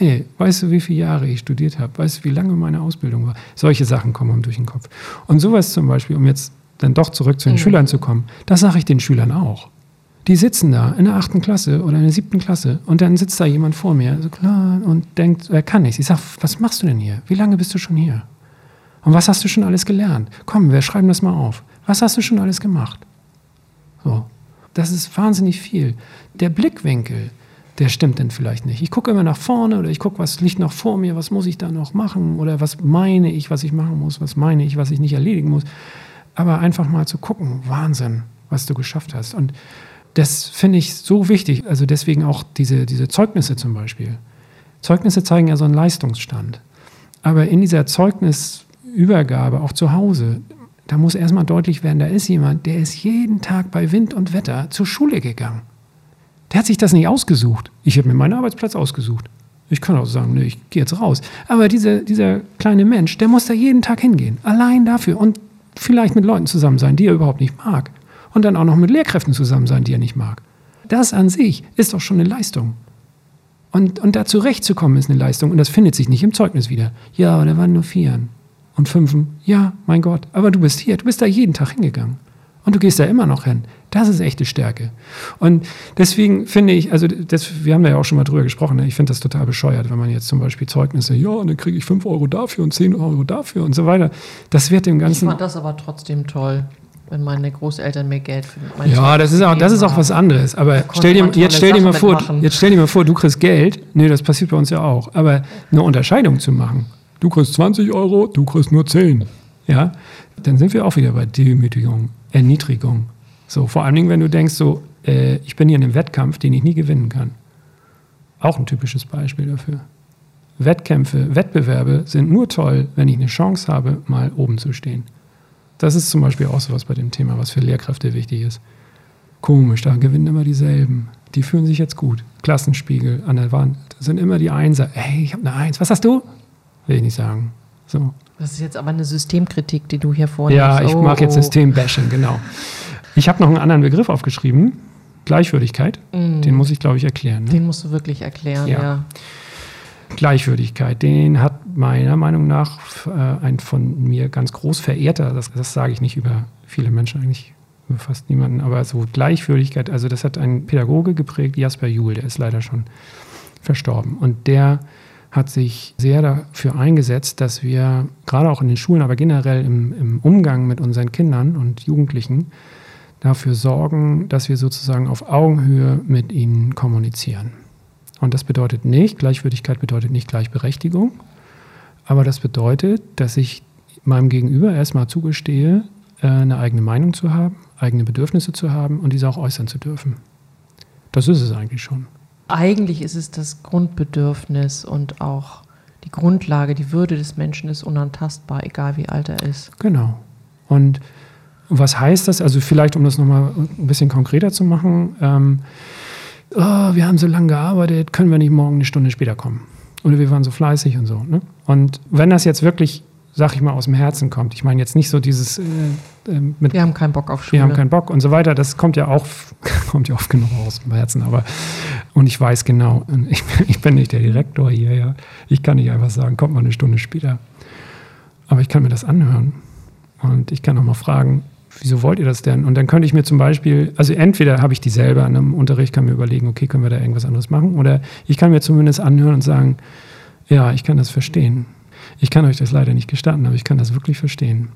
nee, weißt du, wie viele Jahre ich studiert habe? Weißt du, wie lange meine Ausbildung war? Solche Sachen kommen einem durch den Kopf. Und sowas zum Beispiel, um jetzt dann doch zurück zu den mhm. Schülern zu kommen, das sage ich den Schülern auch. Die sitzen da in der achten Klasse oder in der siebten Klasse und dann sitzt da jemand vor mir, so klar, und denkt, er kann nichts. Ich sage, was machst du denn hier? Wie lange bist du schon hier? Und was hast du schon alles gelernt? Komm, wir schreiben das mal auf. Was hast du schon alles gemacht? So. Das ist wahnsinnig viel. Der Blickwinkel, der stimmt dann vielleicht nicht. Ich gucke immer nach vorne oder ich gucke, was liegt noch vor mir, was muss ich da noch machen oder was meine ich, was ich machen muss, was meine ich, was ich nicht erledigen muss. Aber einfach mal zu gucken, Wahnsinn, was du geschafft hast. Und das finde ich so wichtig. Also deswegen auch diese, diese Zeugnisse zum Beispiel. Zeugnisse zeigen ja so einen Leistungsstand. Aber in dieser Zeugnis Übergabe, auch zu Hause, da muss erstmal deutlich werden, da ist jemand, der ist jeden Tag bei Wind und Wetter zur Schule gegangen. Der hat sich das nicht ausgesucht. Ich habe mir meinen Arbeitsplatz ausgesucht. Ich kann auch sagen, nee, ich gehe jetzt raus. Aber diese, dieser kleine Mensch, der muss da jeden Tag hingehen. Allein dafür. Und vielleicht mit Leuten zusammen sein, die er überhaupt nicht mag. Und dann auch noch mit Lehrkräften zusammen sein, die er nicht mag. Das an sich ist doch schon eine Leistung. Und, und da zurechtzukommen ist eine Leistung. Und das findet sich nicht im Zeugnis wieder. Ja, aber da waren nur Vieren und Fünfen. Ja, mein Gott. Aber du bist hier. Du bist da jeden Tag hingegangen. Und du gehst da immer noch hin. Das ist echte Stärke. Und deswegen finde ich, also das, wir haben da ja auch schon mal drüber gesprochen, ne? ich finde das total bescheuert, wenn man jetzt zum Beispiel Zeugnisse, ja, und dann kriege ich 5 Euro dafür und 10 Euro dafür und so weiter. Das wird dem Ganzen. Ich fand das aber trotzdem toll wenn meine Großeltern mir Geld für meine Ja, das ist auch, das ist auch was anderes. Aber stell dir, jetzt, stell dir mal vor, jetzt stell dir mal vor, du kriegst Geld. Nee, das passiert bei uns ja auch. Aber eine Unterscheidung zu machen. Du kriegst 20 Euro, du kriegst nur 10. Ja, dann sind wir auch wieder bei Demütigung, Erniedrigung. So, vor allen Dingen, wenn du denkst, so, äh, ich bin hier in einem Wettkampf, den ich nie gewinnen kann. Auch ein typisches Beispiel dafür. Wettkämpfe, Wettbewerbe sind nur toll, wenn ich eine Chance habe, mal oben zu stehen. Das ist zum Beispiel auch sowas bei dem Thema, was für Lehrkräfte wichtig ist. Komisch, da gewinnen immer dieselben. Die fühlen sich jetzt gut. Klassenspiegel an der Wand sind immer die Einser. Ey, ich habe eine Eins. Was hast du? Will ich nicht sagen. So. Das ist jetzt aber eine Systemkritik, die du hier vornimmst. Ja, ich oh, mag jetzt oh. Systembashing, genau. Ich habe noch einen anderen Begriff aufgeschrieben. Gleichwürdigkeit. Mm. Den muss ich, glaube ich, erklären. Ne? Den musst du wirklich erklären, ja. ja. Gleichwürdigkeit, den hat meiner Meinung nach äh, ein von mir ganz groß verehrter, das, das sage ich nicht über viele Menschen eigentlich, über fast niemanden, aber so Gleichwürdigkeit, also das hat ein Pädagoge geprägt, Jasper Juhl, der ist leider schon verstorben. Und der hat sich sehr dafür eingesetzt, dass wir gerade auch in den Schulen, aber generell im, im Umgang mit unseren Kindern und Jugendlichen dafür sorgen, dass wir sozusagen auf Augenhöhe mit ihnen kommunizieren. Und das bedeutet nicht, Gleichwürdigkeit bedeutet nicht Gleichberechtigung, aber das bedeutet, dass ich meinem Gegenüber erstmal zugestehe, äh, eine eigene Meinung zu haben, eigene Bedürfnisse zu haben und diese auch äußern zu dürfen. Das ist es eigentlich schon. Eigentlich ist es das Grundbedürfnis und auch die Grundlage, die Würde des Menschen ist unantastbar, egal wie alt er ist. Genau. Und was heißt das? Also vielleicht, um das nochmal ein bisschen konkreter zu machen, ähm, oh, wir haben so lange gearbeitet, können wir nicht morgen eine Stunde später kommen? Oder wir waren so fleißig und so. Ne? Und wenn das jetzt wirklich, sag ich mal, aus dem Herzen kommt, ich meine jetzt nicht so dieses äh, äh, mit, Wir haben keinen Bock auf Schule. Wir haben keinen Bock und so weiter, das kommt ja auch, kommt ja oft genug aus dem Herzen, aber und ich weiß genau, ich, ich bin nicht der Direktor hier, ja. Ich kann nicht einfach sagen, kommt mal eine Stunde später. Aber ich kann mir das anhören. Und ich kann auch mal fragen, wieso wollt ihr das denn? Und dann könnte ich mir zum Beispiel, also entweder habe ich die selber an einem Unterricht, kann mir überlegen, okay, können wir da irgendwas anderes machen? Oder ich kann mir zumindest anhören und sagen, ja, ich kann das verstehen. Ich kann euch das leider nicht gestatten, aber ich kann das wirklich verstehen.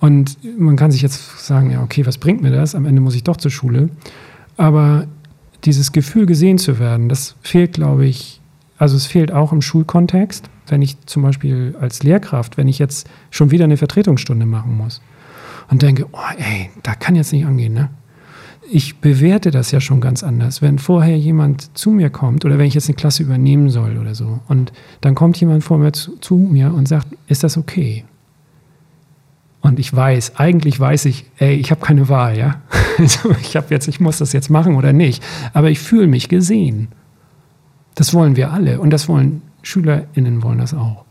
Und man kann sich jetzt sagen, ja, okay, was bringt mir das? Am Ende muss ich doch zur Schule. Aber dieses Gefühl, gesehen zu werden, das fehlt, glaube ich, also es fehlt auch im Schulkontext, wenn ich zum Beispiel als Lehrkraft, wenn ich jetzt schon wieder eine Vertretungsstunde machen muss und denke, oh ey, da kann jetzt nicht angehen, ne? Ich bewerte das ja schon ganz anders. Wenn vorher jemand zu mir kommt oder wenn ich jetzt eine Klasse übernehmen soll oder so und dann kommt jemand vor mir zu, zu mir und sagt, ist das okay? Und ich weiß, eigentlich weiß ich, ey, ich habe keine Wahl, ja. Also ich habe jetzt, ich muss das jetzt machen oder nicht. Aber ich fühle mich gesehen. Das wollen wir alle und das wollen SchülerInnen wollen das auch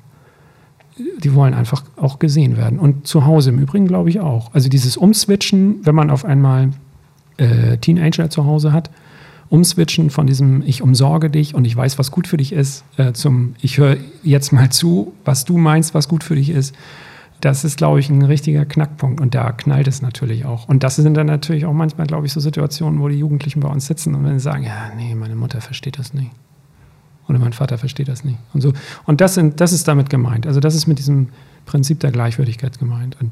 die wollen einfach auch gesehen werden. Und zu Hause im Übrigen glaube ich auch. Also dieses Umswitchen, wenn man auf einmal äh, Teenager zu Hause hat, umswitchen von diesem Ich umsorge dich und ich weiß, was gut für dich ist, äh, zum Ich höre jetzt mal zu, was du meinst, was gut für dich ist. Das ist, glaube ich, ein richtiger Knackpunkt und da knallt es natürlich auch. Und das sind dann natürlich auch manchmal, glaube ich, so Situationen, wo die Jugendlichen bei uns sitzen und sie sagen, ja, nee, meine Mutter versteht das nicht. Oder mein Vater versteht das nicht. Und, so. und das, sind, das ist damit gemeint. Also das ist mit diesem Prinzip der Gleichwürdigkeit gemeint. Und,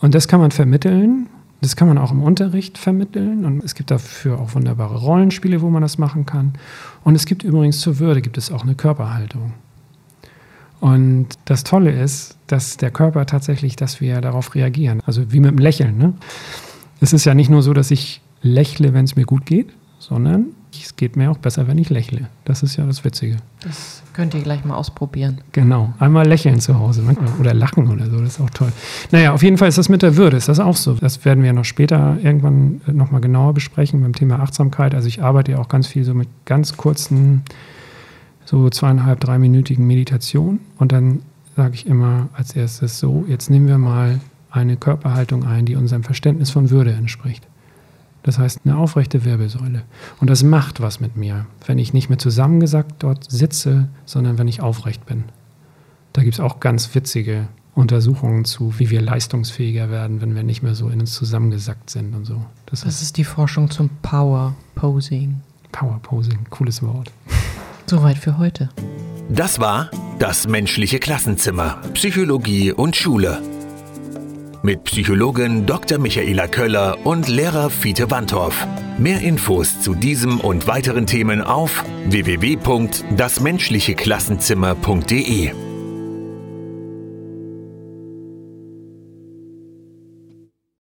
und das kann man vermitteln. Das kann man auch im Unterricht vermitteln. Und es gibt dafür auch wunderbare Rollenspiele, wo man das machen kann. Und es gibt übrigens zur Würde gibt es auch eine Körperhaltung. Und das Tolle ist, dass der Körper tatsächlich, dass wir darauf reagieren. Also wie mit dem Lächeln. Ne? Es ist ja nicht nur so, dass ich lächle, wenn es mir gut geht, sondern es geht mir auch besser, wenn ich lächle. Das ist ja das Witzige. Das Könnt ihr gleich mal ausprobieren. Genau, einmal lächeln zu Hause oder lachen oder so, das ist auch toll. Naja, auf jeden Fall ist das mit der Würde, ist das auch so. Das werden wir noch später irgendwann nochmal genauer besprechen beim Thema Achtsamkeit. Also ich arbeite ja auch ganz viel so mit ganz kurzen, so zweieinhalb, dreiminütigen Meditationen und dann sage ich immer als erstes so, jetzt nehmen wir mal eine Körperhaltung ein, die unserem Verständnis von Würde entspricht. Das heißt eine aufrechte Wirbelsäule. Und das macht was mit mir, wenn ich nicht mehr zusammengesackt dort sitze, sondern wenn ich aufrecht bin. Da gibt es auch ganz witzige Untersuchungen zu, wie wir leistungsfähiger werden, wenn wir nicht mehr so in uns zusammengesackt sind und so. Das, das ist die Forschung zum Power Posing. Power Posing, cooles Wort. Soweit für heute. Das war das menschliche Klassenzimmer, Psychologie und Schule mit Psychologin Dr. Michaela Köller und Lehrer Fiete Wandorf. Mehr Infos zu diesem und weiteren Themen auf www.dasmenschlicheklassenzimmer.de.